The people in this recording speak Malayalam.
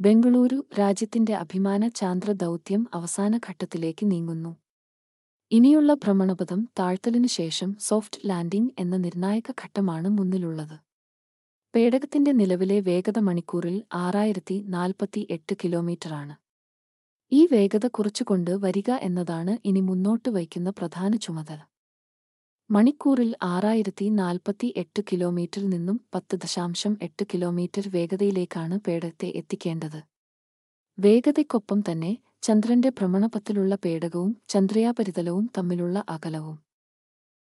ബംഗളൂരു രാജ്യത്തിന്റെ അഭിമാന ചാന്ദ്ര ദൗത്യം അവസാന ഘട്ടത്തിലേക്ക് നീങ്ങുന്നു. ഇനിയുള്ള ഭ്രമണപഥം താഴ്ത്തലിനു ശേഷം സോഫ്റ്റ് ലാൻഡിംഗ് എന്ന നിർണായക ഘട്ടമാണ് മുന്നിലുള്ളത്. പേടകത്തിന്റെ നിലവിലെ വേഗത മണിക്കൂറിൽ ആറായിരത്തി നാൽപ്പത്തി എട്ട് കിലോമീറ്ററാണ്. ഈ വേഗത കുറച്ചുകൊണ്ട് വരിക എന്നതാണ് ഇനി മുന്നോട്ട് വയ്ക്കുന്ന പ്രധാന ചുമതല. മണിക്കൂറിൽ ആറായിരത്തി നാൽപ്പത്തി എട്ട് കിലോമീറ്ററിൽ നിന്നും പത്ത് ദശാംശം എട്ട് കിലോമീറ്റർ വേഗതയിലേക്കാണ് പേടകത്തെ എത്തിക്കേണ്ടത്. വേഗതയ്ക്കൊപ്പം തന്നെ ചന്ദ്രന്റെ ഭ്രമണപത്തിലുള്ള പേടകവും ചന്ദ്രയാപരിതലവും തമ്മിലുള്ള അകലവും.